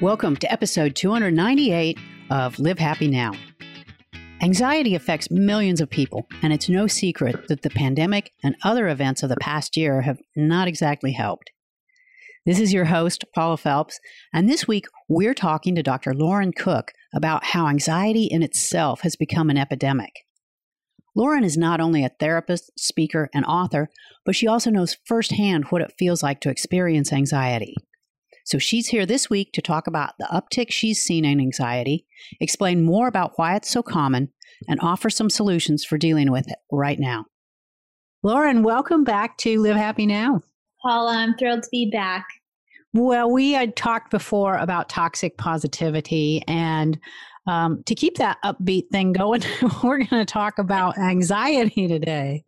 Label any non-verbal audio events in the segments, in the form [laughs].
Welcome to episode 298 of Live Happy Now. Anxiety affects millions of people, and it's no secret that the pandemic and other events of the past year have not exactly helped. This is your host, Paula Felps, and this week we're talking to Dr. Lauren Cook about how anxiety in itself has become an epidemic. Lauren is not only a therapist, speaker, and author, but she also knows firsthand what it feels like to experience anxiety. So she's here this week to talk about the uptick she's seen in anxiety, explain more about why it's so common, and offer some solutions for dealing with it right now. Lauren, welcome back to Live Happy Now. Paula, I'm thrilled to be back. Well, we had talked before about toxic positivity, and um, to keep that upbeat thing going, [laughs] we're going to talk about anxiety today.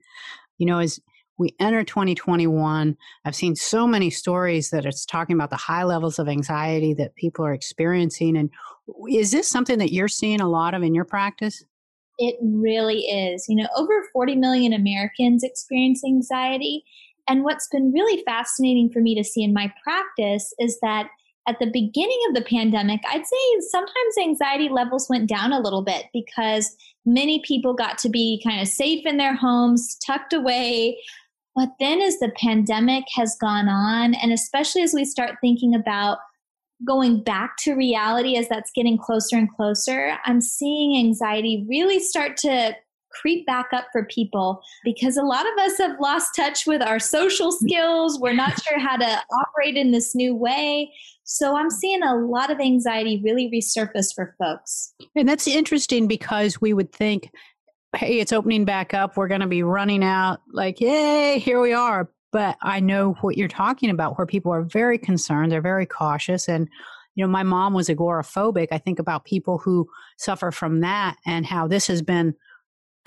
You know, as we enter 2021 i've seen so many stories that it's talking about the high levels of anxiety that people are experiencing and is this something that you're seeing a lot of in your practice? It really is. You know over 40 million americans experience anxiety and what's been really fascinating for me to see in my practice is that at the beginning of the pandemic, I'd say sometimes anxiety levels went down a little bit because many people got to be kind of safe in their homes, tucked away, but then as the pandemic has gone on, and especially as we start thinking about going back to reality as that's getting closer and closer, I'm seeing anxiety really start to creep back up for people because a lot of us have lost touch with our social skills. We're not sure how to operate in this new way. So I'm seeing a lot of anxiety really resurface for folks. And that's interesting because we would think hey, it's opening back up. We're going to be running out, like, yay, here we are. But I know what you're talking about, where people are very concerned, they're very cautious. And, you know, my mom was agoraphobic. I think about people who suffer from that and how this has been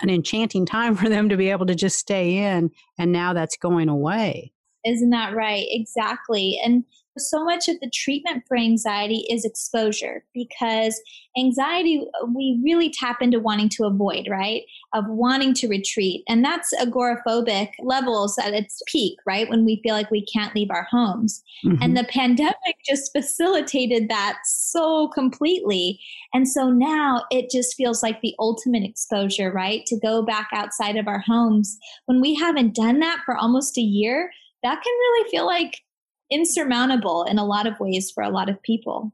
an enchanting time [laughs] for them to be able to just stay in. And now that's going away. Isn't that right? Exactly. And so much of the treatment for anxiety is exposure because anxiety we really tap into wanting to avoid right? Of wanting to retreat. And that's agoraphobic levels at its peak right? When we feel like we can't leave our homes. Mm-hmm. and the pandemic just facilitated that so completely. And so now it just feels like the ultimate exposure right? To go back outside of our homes. When we haven't done that for almost a year that can really feel like insurmountable in a lot of ways for a lot of people.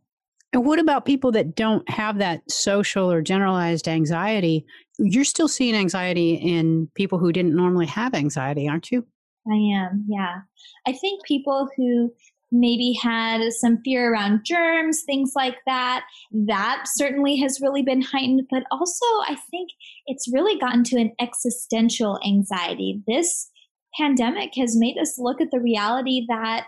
And what about people that don't have that social or generalized anxiety? You're still seeing anxiety in people who didn't normally have anxiety, aren't you? I am, yeah. I think people who maybe had some fear around germs, things like that, that certainly has really been heightened. But also, I think it's really gotten to an existential anxiety. This pandemic has made us look at the reality that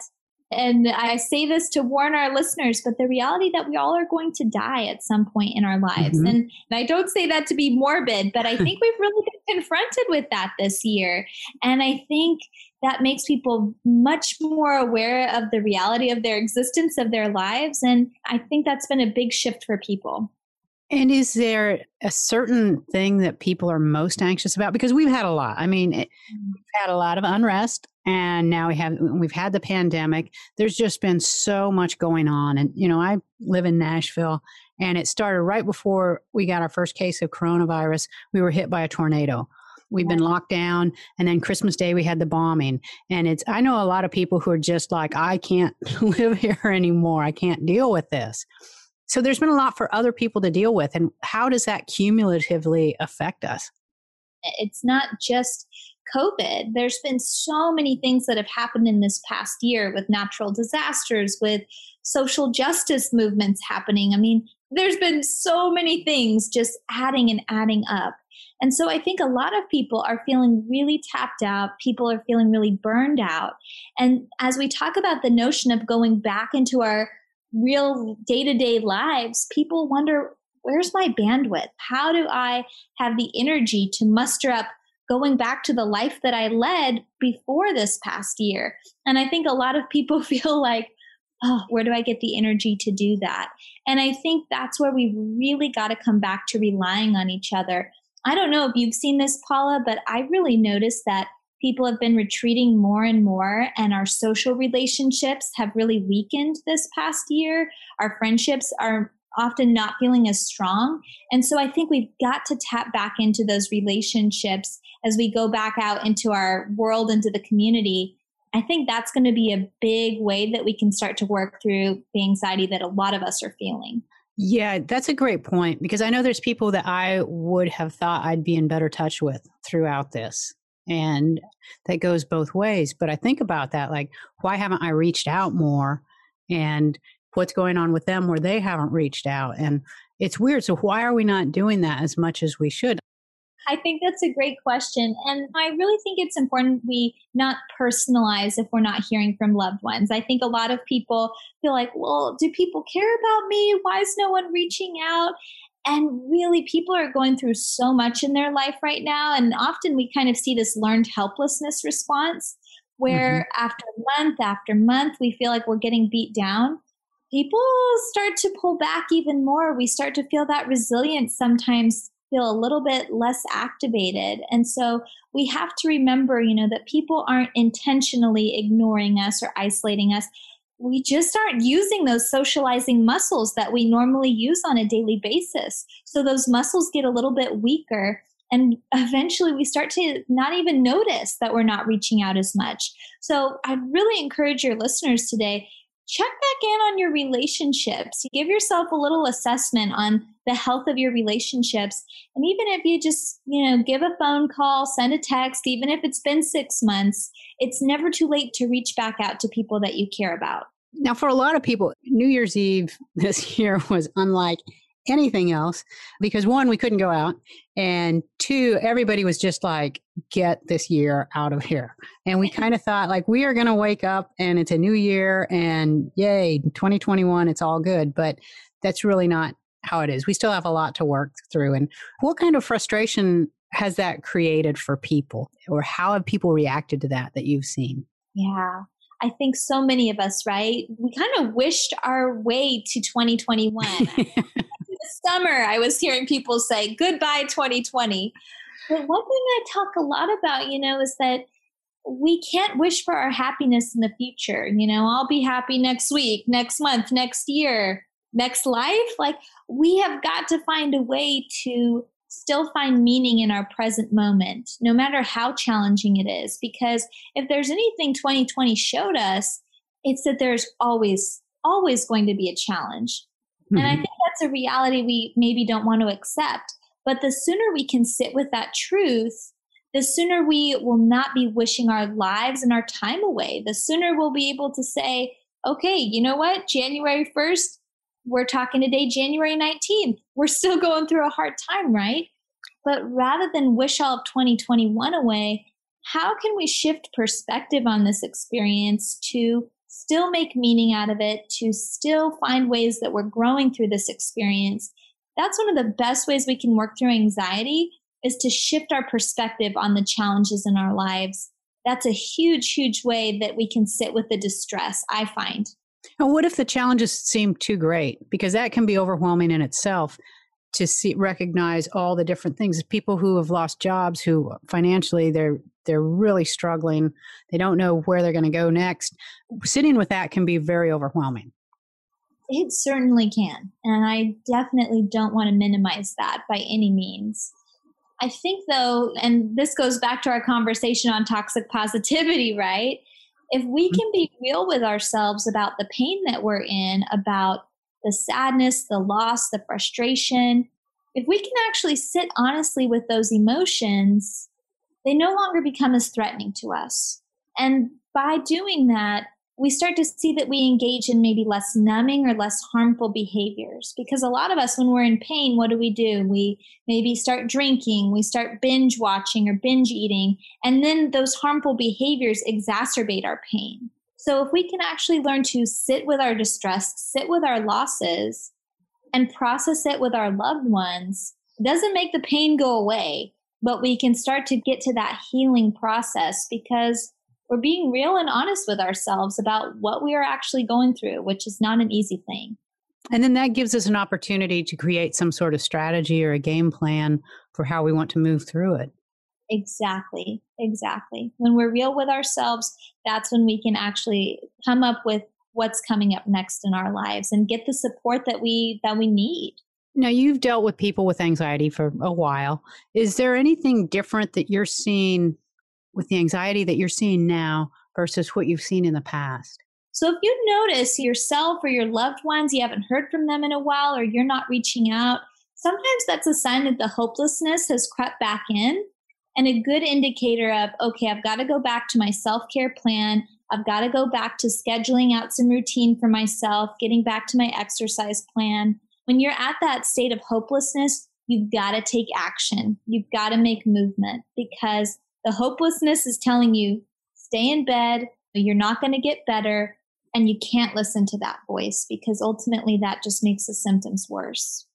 and I say this to warn our listeners, but the reality that we all are going to die at some point in our lives. Mm-hmm. And I don't say that to be morbid, but I think we've really been confronted with that this year. And I think that makes people much more aware of the reality of their existence, of their lives. And I think that's been a big shift for people. And is there a certain thing that people are most anxious about? Because we've had a lot. I mean, mm-hmm. we've had a lot of unrest, and now we have we've had the pandemic. There's just been so much going on, and you know, I live in Nashville, and it started right before we got our first case of coronavirus. We were hit by a tornado. We've been locked down, and then Christmas Day we had the bombing. And it's I know a lot of people who are just like, I can't [laughs] live here anymore. I can't deal with this. So there's been a lot for other people to deal with. And how does that cumulatively affect us? It's not just COVID. There's been so many things that have happened in this past year with natural disasters, with social justice movements happening. I mean, there's been so many things just adding and adding up. And so I think a lot of people are feeling really tapped out. People are feeling really burned out. And as we talk about the notion of going back into our real day to day lives, people wonder where's my bandwidth? How do I have the energy to muster up going back to the life that I led before this past year? And I think a lot of people [laughs] feel like, oh, where do I get the energy to do that? And I think that's where we've really got to come back to relying on each other. I don't know if you've seen this, Paula, but I really noticed that People have been retreating more and more, and our social relationships have really weakened this past year. Our friendships are often not feeling as strong. And so I think we've got to tap back into those relationships as we go back out into our world, into the community. I think that's going to be a big way that we can start to work through the anxiety that a lot of us are feeling. Yeah, that's a great point because I know there's people that I would have thought I'd be in better touch with throughout this. And that goes both ways. But I think about that like, why haven't I reached out more? And what's going on with them where they haven't reached out. And it's weird. So, why are we not doing that as much as we should? I think that's a great question. And I really think it's important we not personalize if we're not hearing from loved ones. I think a lot of people feel like, well, do people care about me? Why is no one reaching out? And really, people are going through so much in their life right now. And often we kind of see this learned helplessness response where mm-hmm. after month after month, we feel like we're getting beat down people start to pull back even more. We start to feel that resilience sometimes feel a little bit less activated. And so we have to remember, you know, that people aren't intentionally ignoring us or isolating us. We just aren't using those socializing muscles that we normally use on a daily basis. So those muscles get a little bit weaker. And eventually we start to not even notice that we're not reaching out as much. So I'd really encourage your listeners today check back in on your relationships. Give yourself a little assessment on the health of your relationships. And even if you just, you know, give a phone call, send a text, even if it's been six months, it's never too late to reach back out to people that you care about. Now, for a lot of people, New Year's Eve [laughs] this year was unlike anything else because one, we couldn't go out. And two, everybody was just like, get this year out of here. And we kind of thought, like, we are going to wake up and it's a new year and yay, 2021, it's all good. But that's really not how it is. We still have a lot to work through. And what kind of frustration has that created for people? Or how have people reacted to that that you've seen? Yeah. I think so many of us, right? We kind of wished our way to 2021. [laughs] summer, I was hearing people say, goodbye 2020. But one thing I talk a lot about, you know, is that we can't wish for our happiness in the future. You know, I'll be happy next week, next month, next year, next life. Like, we have got to find a way to still find meaning in our present moment, no matter how challenging it is. Because if there's anything 2020 showed us, it's that there's always, always going to be a challenge. Mm-hmm. And I mm-hmm. think that's a reality we maybe don't want to accept. But the sooner we can sit with that truth, the sooner we will not be wishing our lives and our time away. The sooner we'll be able to say, okay, you know what? January 1st, we're talking today, January 19th. We're still going through a hard time, right? But rather than wish all of 2021 away, how can we shift perspective on this experience to still make meaning out of it, to still find ways that we're growing through this experience. That's one of the best ways we can work through anxiety is to shift our perspective on the challenges in our lives. That's a huge, huge way that we can sit with the distress, I find. And what if the challenges seem too great? Because that can be overwhelming in itself to see recognize all the different things people who have lost jobs who financially they're they're really struggling. They don't know where they're going to go next. Sitting with that can be very overwhelming. It certainly can and i definitely don't want to minimize that by any means. I think though and this goes back to our conversation on toxic positivity right? If we mm-hmm. can be real with ourselves about the pain that we're in about the sadness, the loss, the frustration, if we can actually sit honestly with those emotions, they no longer become as threatening to us. And by doing that, we start to see that we engage in maybe less numbing or less harmful behaviors. Because a lot of us, when we're in pain, what do we do? We maybe start drinking, we start binge watching or binge eating, and then those harmful behaviors exacerbate our pain. So if we can actually learn to sit with our distress, sit with our losses, and process it with our loved ones, it doesn't make the pain go away, but we can start to get to that healing process because we're being real and honest with ourselves about what we are actually going through, which is not an easy thing. And then that gives us an opportunity to create some sort of strategy or a game plan for how we want to move through it. Exactly. Exactly. When we're real with ourselves, that's when we can actually come up with what's coming up next in our lives and get the support that we that we need. Now, you've dealt with people with anxiety for a while. Is there anything different that you're seeing with the anxiety that you're seeing now versus what you've seen in the past? So, if you notice yourself or your loved ones, you haven't heard from them in a while, or you're not reaching out, sometimes that's a sign that the hopelessness has crept back in and a good indicator of, okay, I've got to go back to my self care plan. I've got to go back to scheduling out some routine for myself, getting back to my exercise plan. When you're at that state of hopelessness, you've got to take action. You've got to make movement because the hopelessness is telling you, stay in bed, you're not going to get better. And you can't listen to that voice because ultimately that just makes the symptoms worse.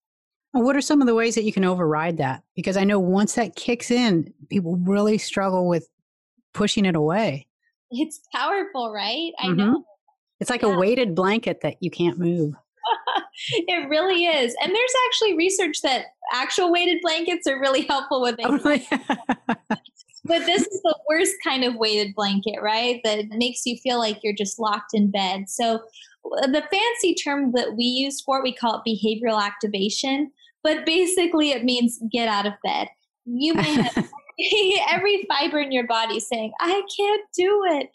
What are some of the ways that you can override that? Because I know once that kicks in, people really struggle with pushing it away. It's powerful, right? I mm-hmm. know. It's like yeah. a weighted blanket that you can't move. It really is. And there's actually research that actual weighted blankets are really helpful with oh, it. [laughs] but this is the worst kind of weighted blanket, right? That makes you feel like you're just locked in bed. So uh, the fancy term that we use for it, we call it behavioral activation but basically it means get out of bed. You may have [laughs] [laughs] every fiber in your body saying, I can't do it.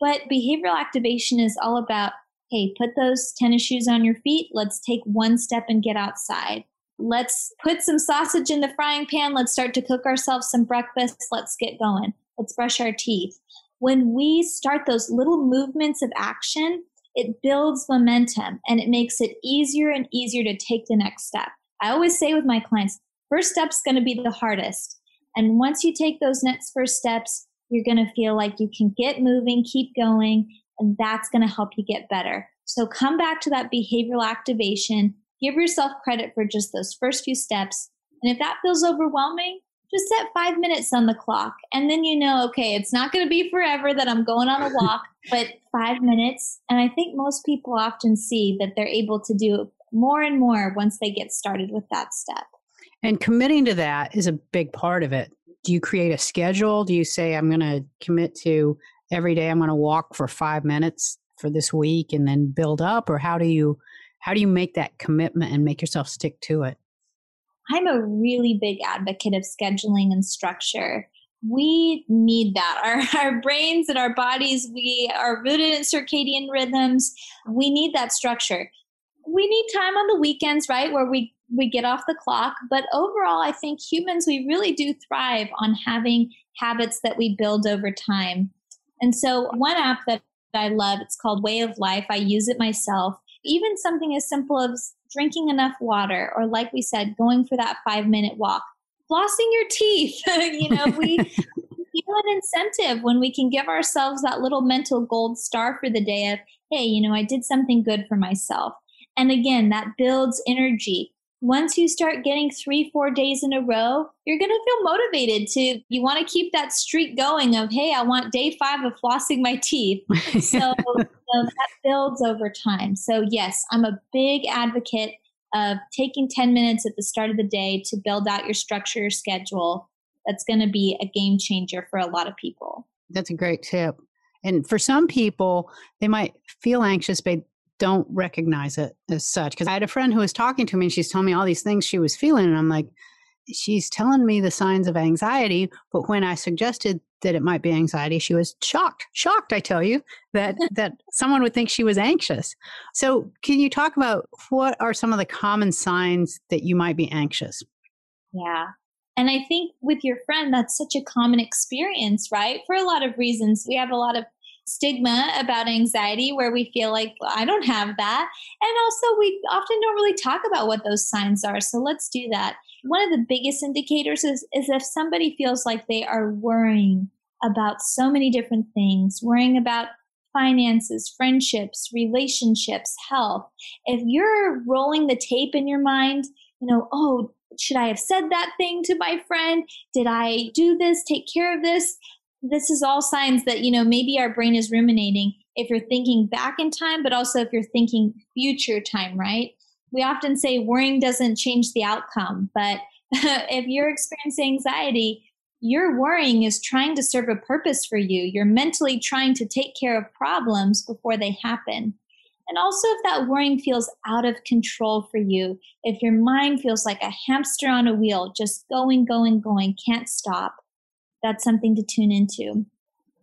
But behavioral activation is all about hey, put those tennis shoes on your feet. Let's take one step and get outside. Let's put some sausage in the frying pan. Let's start to cook ourselves some breakfast. Let's get going. Let's brush our teeth. When we start those little movements of action, it builds momentum and it makes it easier and easier to take the next step. I always say with my clients, first step's going to be the hardest. And once you take those next first steps, you're going to feel like you can get moving, keep going, and that's going to help you get better. So come back to that behavioral activation. Give yourself credit for just those first few steps. And if that feels overwhelming, just set five minutes on the clock. And then you know, okay, it's not going to be forever that I'm going on a [laughs] walk, but five minutes. And I think most people often see that they're able to do more and more once they get started with that step. And committing to that is a big part of it. Do you create a schedule? Do you say, I'm going to commit to every day I'm going to walk for five minutes for this week and then build up? Or how do you how do you make that commitment and make yourself stick to it? I'm a really big advocate of scheduling and structure. We need that. [laughs] Our, our brains and our bodies, we are rooted in circadian rhythms. We need that structure we need time on the weekends, right, where we we get off the clock. But overall, I think humans we really do thrive on having habits that we build over time. And so, one app that I love, it's called Way of Life. I use it myself. Even something as simple as drinking enough water, or like we said, going for that five minute walk, flossing your teeth. [laughs] you know, we feel an incentive when we can give ourselves that little mental gold star for the day of, hey, you know, I did something good for myself. And again, that builds energy. Once you start getting three, four days in a row, you're going to feel motivated to, you want to keep that streak going of, hey, I want day five of flossing my teeth. [laughs] so, so that builds over time. So, yes, I'm a big advocate of taking 10 minutes at the start of the day to build out your structure, your schedule. That's going to be a game changer for a lot of people. That's a great tip. And for some people, they might feel anxious, but don't recognize it as such. Because I had a friend who was talking to me and she's telling me all these things she was feeling. And I'm like, she's telling me the signs of anxiety. But when I suggested that it might be anxiety, she was shocked, shocked, I tell you, that, [laughs] that someone would think she was anxious. So, can you talk about what are some of the common signs that you might be anxious? Yeah. And I think with your friend, that's such a common experience, right? For a lot of reasons. We have a lot of stigma about anxiety where we feel like I don't have that. And also, we often don't really talk about what those signs are. So let's do that. One of the biggest indicators is, is if somebody feels like they are worrying about so many different things, worrying about finances, friendships, relationships, health. If you're rolling the tape in your mind, you know, oh, should I have said that thing to my friend? Did I do this? Take care of this? This is all signs that you know maybe our brain is ruminating if you're thinking back in time but also if you're thinking future time right we often say worrying doesn't change the outcome but [laughs] if you're experiencing anxiety your worrying is trying to serve a purpose for you. You're mentally trying to take care of problems before they happen. And also, if that worrying feels out of control for you, if your mind feels like a hamster on a wheel, just going, going, going, can't stop, that's something to tune into.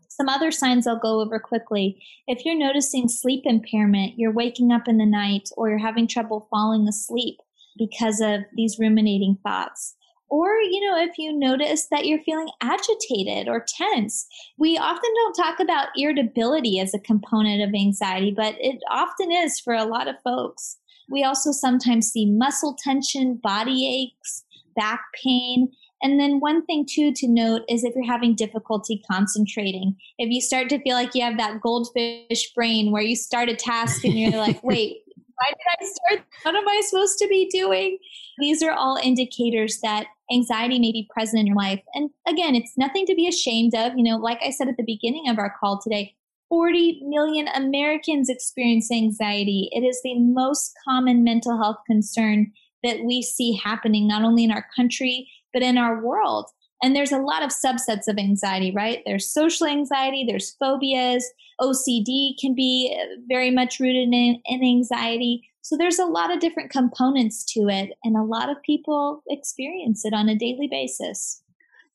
Some other signs I'll go over quickly. If you're noticing sleep impairment, you're waking up in the night, or you're having trouble falling asleep because of these ruminating thoughts. Or, you know, if you notice that you're feeling agitated or tense, we often don't talk about irritability as a component of anxiety, but it often is for a lot of folks. We also sometimes see muscle tension, body aches, back pain. And then, one thing too to note is if you're having difficulty concentrating, if you start to feel like you have that goldfish brain where you start a task and you're like, [laughs] wait, why did I start? What am I supposed to be doing? These are all indicators that anxiety may be present in your life. And again, it's nothing to be ashamed of. You know, like I said at the beginning of our call today, 40 million Americans experience anxiety. It is the most common mental health concern that we see happening not only in our country, but in our world. And there's a lot of subsets of anxiety, right? There's social anxiety, there's phobias, OCD can be uh, very much rooted in, in anxiety. So there's a lot of different components to it, and a lot of people experience it on a daily basis.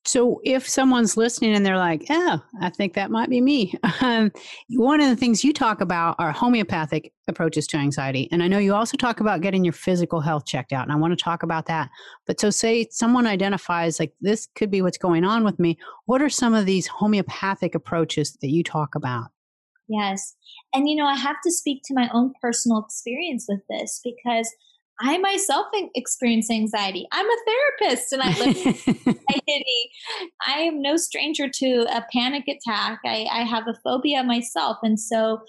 So, if someone's listening and they're like, "Oh, I think that might be me," [laughs] um, one of the things you talk about are homeopathic approaches to anxiety, and I know you also talk about getting your physical health checked out, and I want to talk about that. But so, say someone identifies like this could be what's going on with me. What are some of these homeopathic approaches that you talk about? Yes. And, you know, I have to speak to my own personal experience with this because I myself experience anxiety. I'm a therapist and I live [laughs] anxiety. I am no stranger to a panic attack. I, I have a phobia myself. And so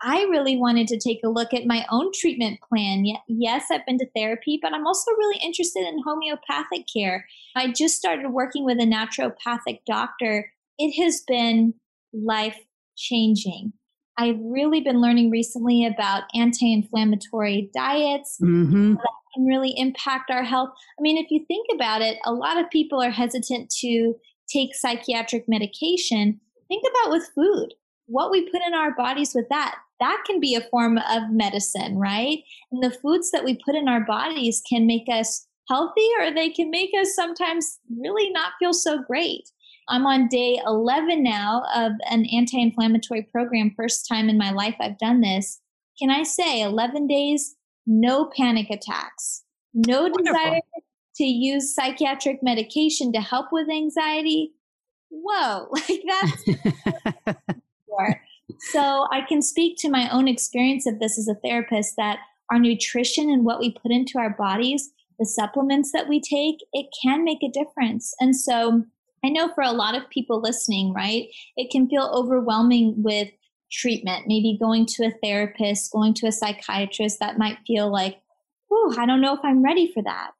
I really wanted to take a look at my own treatment plan. Yes, I've been to therapy, but I'm also really interested in homeopathic care. I just started working with a naturopathic doctor. It has been life changing. I've really been learning recently about anti inflammatory diets mm-hmm. that can really impact our health. I mean, if you think about it, a lot of people are hesitant to take psychiatric medication. Think about with food, what we put in our bodies with that. That can be a form of medicine, right? And the foods that we put in our bodies can make us healthy or they can make us sometimes really not feel so great. I'm on day 11 now of an anti inflammatory program. First time in my life I've done this. Can I say 11 days, no panic attacks, no Wonderful. desire to use psychiatric medication to help with anxiety? Whoa, [laughs] like that's. so I can speak to my own experience of this as a therapist that our nutrition and what we put into our bodies, the supplements that we take, it can make a difference. And so I know for a lot of people listening, right, it can feel overwhelming with treatment, maybe going to a therapist, going to a psychiatrist, that might feel like, oh, I don't know if I'm ready for that.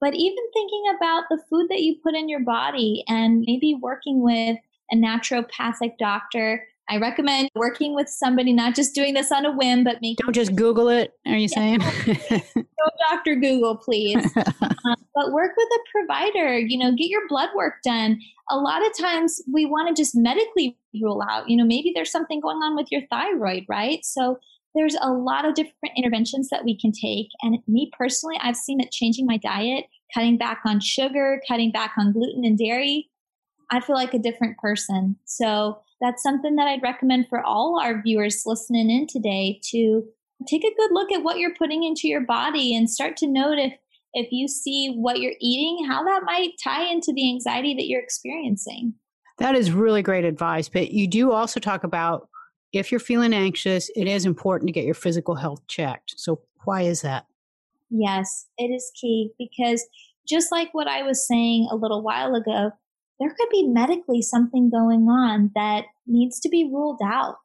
But even thinking about the food that you put in your body and maybe working with a naturopathic doctor I recommend working with somebody, not just doing this on a whim, but making. Don't just Google it. Are you yeah. saying? [laughs] Go, Doctor Google, please. [laughs] um, but work with a provider. You know, get your blood work done. A lot of times we want to just medically rule out. You know, maybe there's something going on with your thyroid, right? So there's a lot of different interventions that we can take. And me personally, I've seen it changing my diet, cutting back on sugar, cutting back on gluten and dairy. I feel like a different person. So that's something that I'd recommend for all our viewers listening in today to take a good look at what you're putting into your body and start to note if if you see what you're eating, how that might tie into the anxiety that you're experiencing. That is really great advice. But you do also talk about if you're feeling anxious, it is important to get your physical health checked. So, why is that? Yes, it is key because just like what I was saying a little while ago, there could be medically something going on that needs to be ruled out,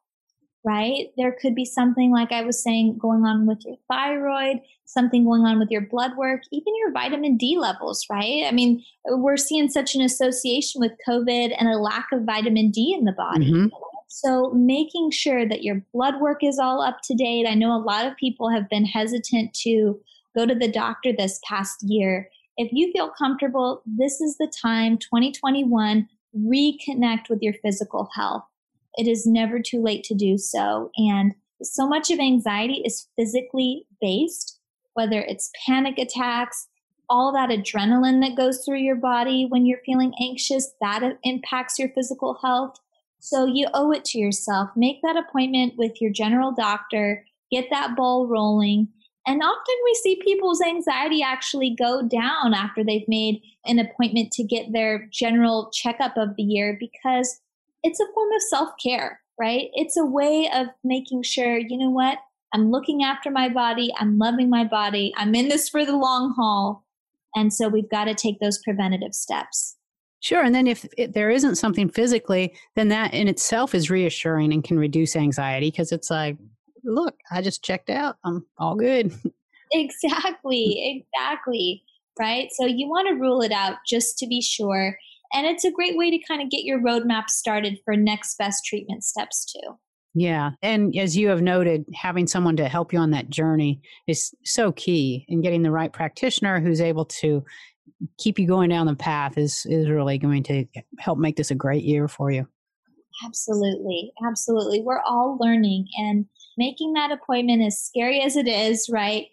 right? There could be something, like I was saying, going on with your thyroid, something going on with your blood work, even your vitamin D levels, right? I mean, we're seeing such an association with COVID and a lack of vitamin D in the body. Mm-hmm. So, making sure that your blood work is all up to date. I know a lot of people have been hesitant to go to the doctor this past year if you feel comfortable, this is the time, 2021, reconnect with your physical health. It is never too late to do so. And so much of anxiety is physically based, whether it's panic attacks, all that adrenaline that goes through your body when you're feeling anxious, that impacts your physical health. So you owe it to yourself. Make that appointment with your general doctor, get that ball rolling. And often we see people's anxiety actually go down after they've made an appointment to get their general checkup of the year because it's a form of self care, right? It's a way of making sure, you know what? I'm looking after my body. I'm loving my body. I'm in this for the long haul. And so we've got to take those preventative steps. Sure. And then if it, there isn't something physically, then that in itself is reassuring and can reduce anxiety because it's like, look, I just checked out. I'm all good. [laughs] Exactly. Exactly. Right. So you want to rule it out just to be sure. And it's a great way to kind of get your roadmap started for next best treatment steps too. Yeah. And as you have noted, having someone to help you on that journey is so key and getting the right practitioner who's able to keep you going down the path is is really going to help make this a great year for you. Absolutely. Absolutely. We're all learning and making that appointment as scary as it is, right?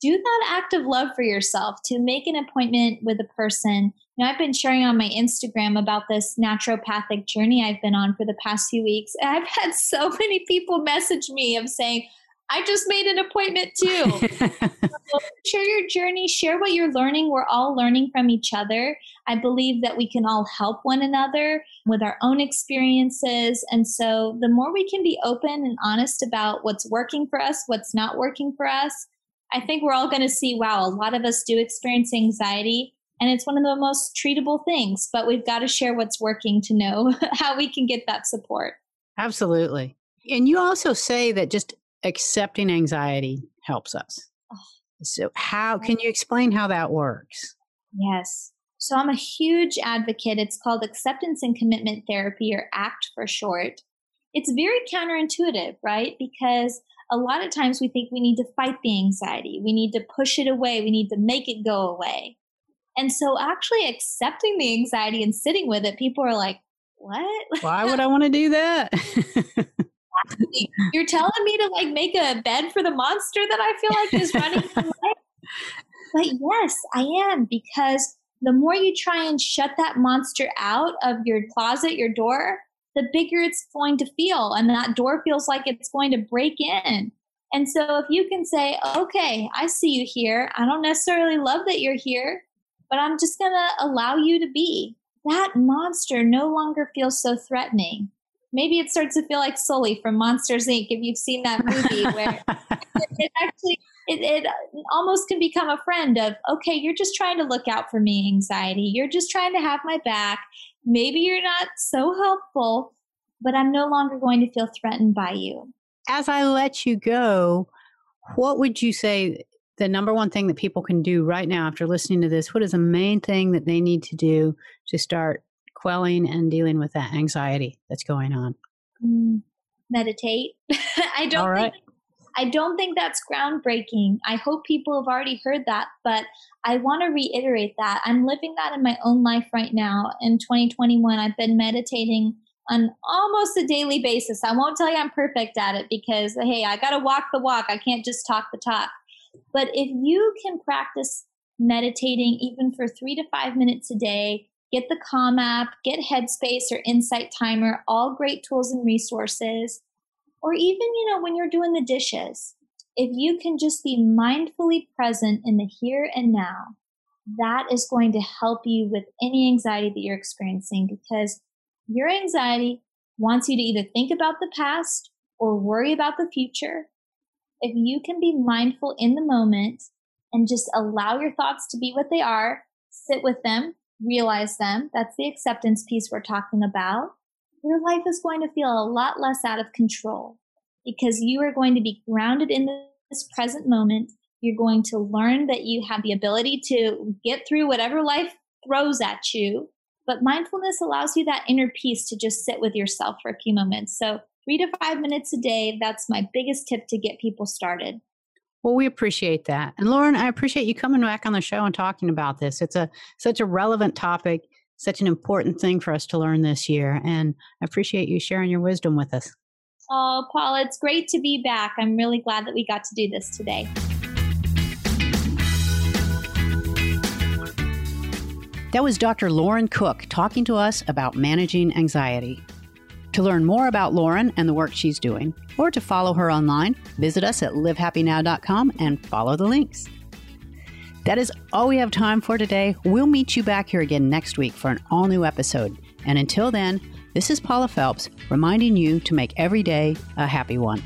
Do that act of love for yourself to make an appointment with a person you know, I've been sharing on my Instagram about this naturopathic journey I've been on for the past few weeks. And I've had [laughs] so many people message me of saying, I just made an appointment too. [laughs] so share your journey, share what you're learning. We're all learning from each other. I believe that we can all help one another with our own experiences. And so the more we can be open and honest about what's working for us, what's not working for us, I think we're all going to see wow, a lot of us do experience anxiety and it's one of the most treatable things, but we've got to share what's working to know [laughs] how we can get that support. Absolutely. And you also say that just accepting anxiety helps us. So, how can you explain how that works? Yes. So, I'm a huge advocate. It's called acceptance and commitment therapy, or ACT for short. It's very counterintuitive, right? Because a lot of times we think we need to fight the anxiety, we need to push it away, we need to make it go away. And so actually accepting the anxiety and sitting with it, people are like, what? Why would [laughs] I want to do that? [laughs] [laughs] You're telling me to like make a bed for the monster that I feel like is running away. [laughs] But yes, I am because the more you try and shut that monster out of your closet, your door, the bigger it's going to feel. And that door feels like it's going to break in. And so if you can say, okay, I see you here. I don't necessarily love that you're here, but I'm just going to allow you to be. That monster no longer feels so threatening. Maybe it starts to feel like Sully from Monsters Inc. If you've seen that movie, [laughs] where it actually it, it almost can become a friend of okay, you're just trying to look out for me, anxiety. You're just trying to have my back. Maybe you're not so helpful, but I'm no longer going to feel threatened by you. As I let you go, what would you say the number one thing that people can do right now after listening to this? What is the main thing that they need to do to start quelling and dealing with that anxiety that's going on? Mm, meditate. [laughs] I don't right. think I don't think that's groundbreaking. I hope people have already heard that, but I want to reiterate that. I'm living that in my own life right now. In 2021, I've been meditating on almost a daily basis. I won't tell you I'm perfect at it because, hey, I got to walk the walk. I can't just talk the talk. But if you can practice meditating even for three to five minutes a day, get the Calm app, get Headspace or Insight Timer, all great tools and resources. Or even, you know, when you're doing the dishes, if you can just be mindfully present in the here and now, that is going to help you with any anxiety that you're experiencing because your anxiety wants you to either think about the past or worry about the future if you can be mindful in the moment and just allow your thoughts to be what they are, sit with them, realize them, that's the acceptance piece we're talking about, your life is going to feel a lot less out of control because you are going to be grounded in this present moment. You're going to learn that you have the ability to get through whatever life throws at you. But mindfulness allows you that inner peace to just sit with yourself for a few moments. So three to five minutes a day. That's my biggest tip to get people started. Well, we appreciate that. And Lauren, I appreciate you coming back on the show and talking about this. It's a such a relevant topic, such an important thing for us to learn this year. And I appreciate you sharing your wisdom with us. Oh, Paul, it's great to be back. I'm really glad that we got to do this today. That was Dr. Lauren Cook talking to us about managing anxiety. To learn more about Lauren and the work she's doing, or to follow her online, visit us at livehappynow.com and follow the links. That is all we have time for today. We'll meet you back here again next week for an all new episode. And until then, this is Paula Felps reminding you to make every day a happy one.